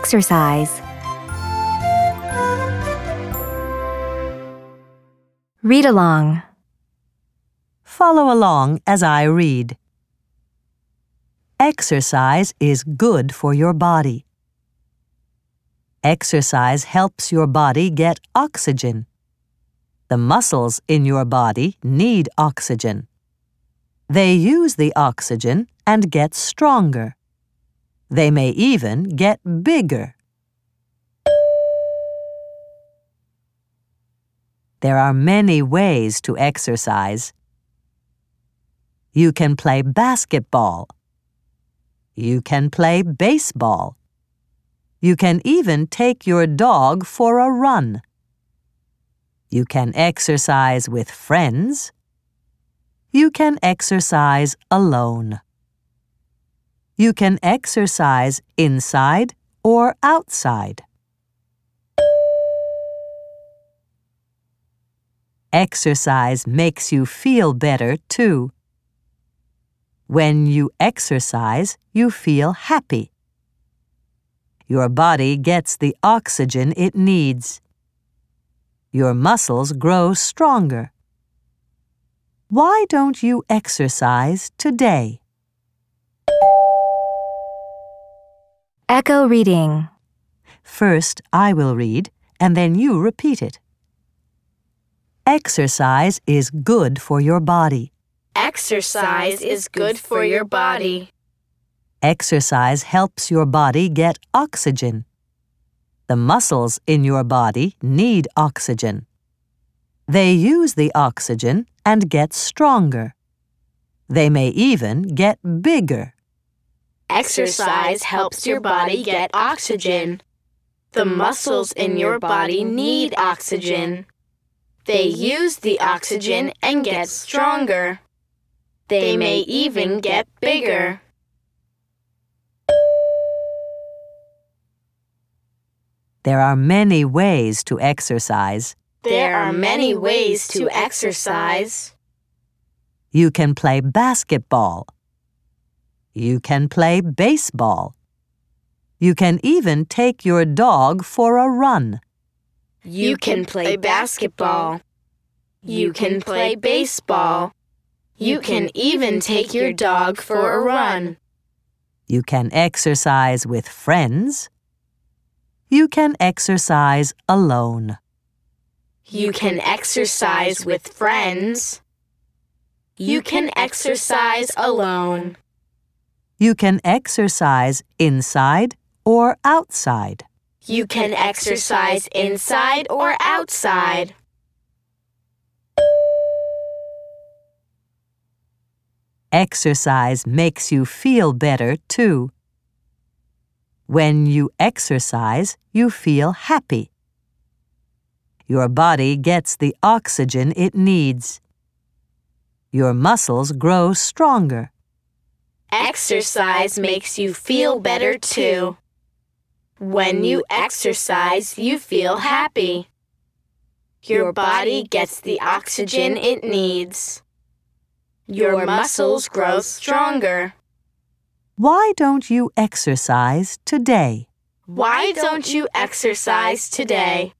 exercise. Read along. Follow along as I read. Exercise is good for your body. Exercise helps your body get oxygen. The muscles in your body need oxygen. They use the oxygen and get stronger. They may even get bigger. There are many ways to exercise. You can play basketball. You can play baseball. You can even take your dog for a run. You can exercise with friends. You can exercise alone. You can exercise inside or outside. Exercise makes you feel better too. When you exercise, you feel happy. Your body gets the oxygen it needs. Your muscles grow stronger. Why don't you exercise today? Echo reading. First, I will read, and then you repeat it. Exercise is good for your body. Exercise is good for your body. Exercise helps your body get oxygen. The muscles in your body need oxygen. They use the oxygen and get stronger. They may even get bigger. Exercise helps your body get oxygen. The muscles in your body need oxygen. They use the oxygen and get stronger. They may even get bigger. There are many ways to exercise. There are many ways to exercise. You can play basketball. You can play baseball. You can even take your dog for a run. You can play basketball. You can play baseball. You can even take your dog for a run. You can exercise with friends. You can exercise alone. You can exercise with friends. You can exercise alone. You can exercise inside or outside. You can exercise inside or outside. Exercise makes you feel better too. When you exercise, you feel happy. Your body gets the oxygen it needs. Your muscles grow stronger. Exercise makes you feel better too. When you exercise, you feel happy. Your body gets the oxygen it needs. Your muscles grow stronger. Why don't you exercise today? Why don't you exercise today?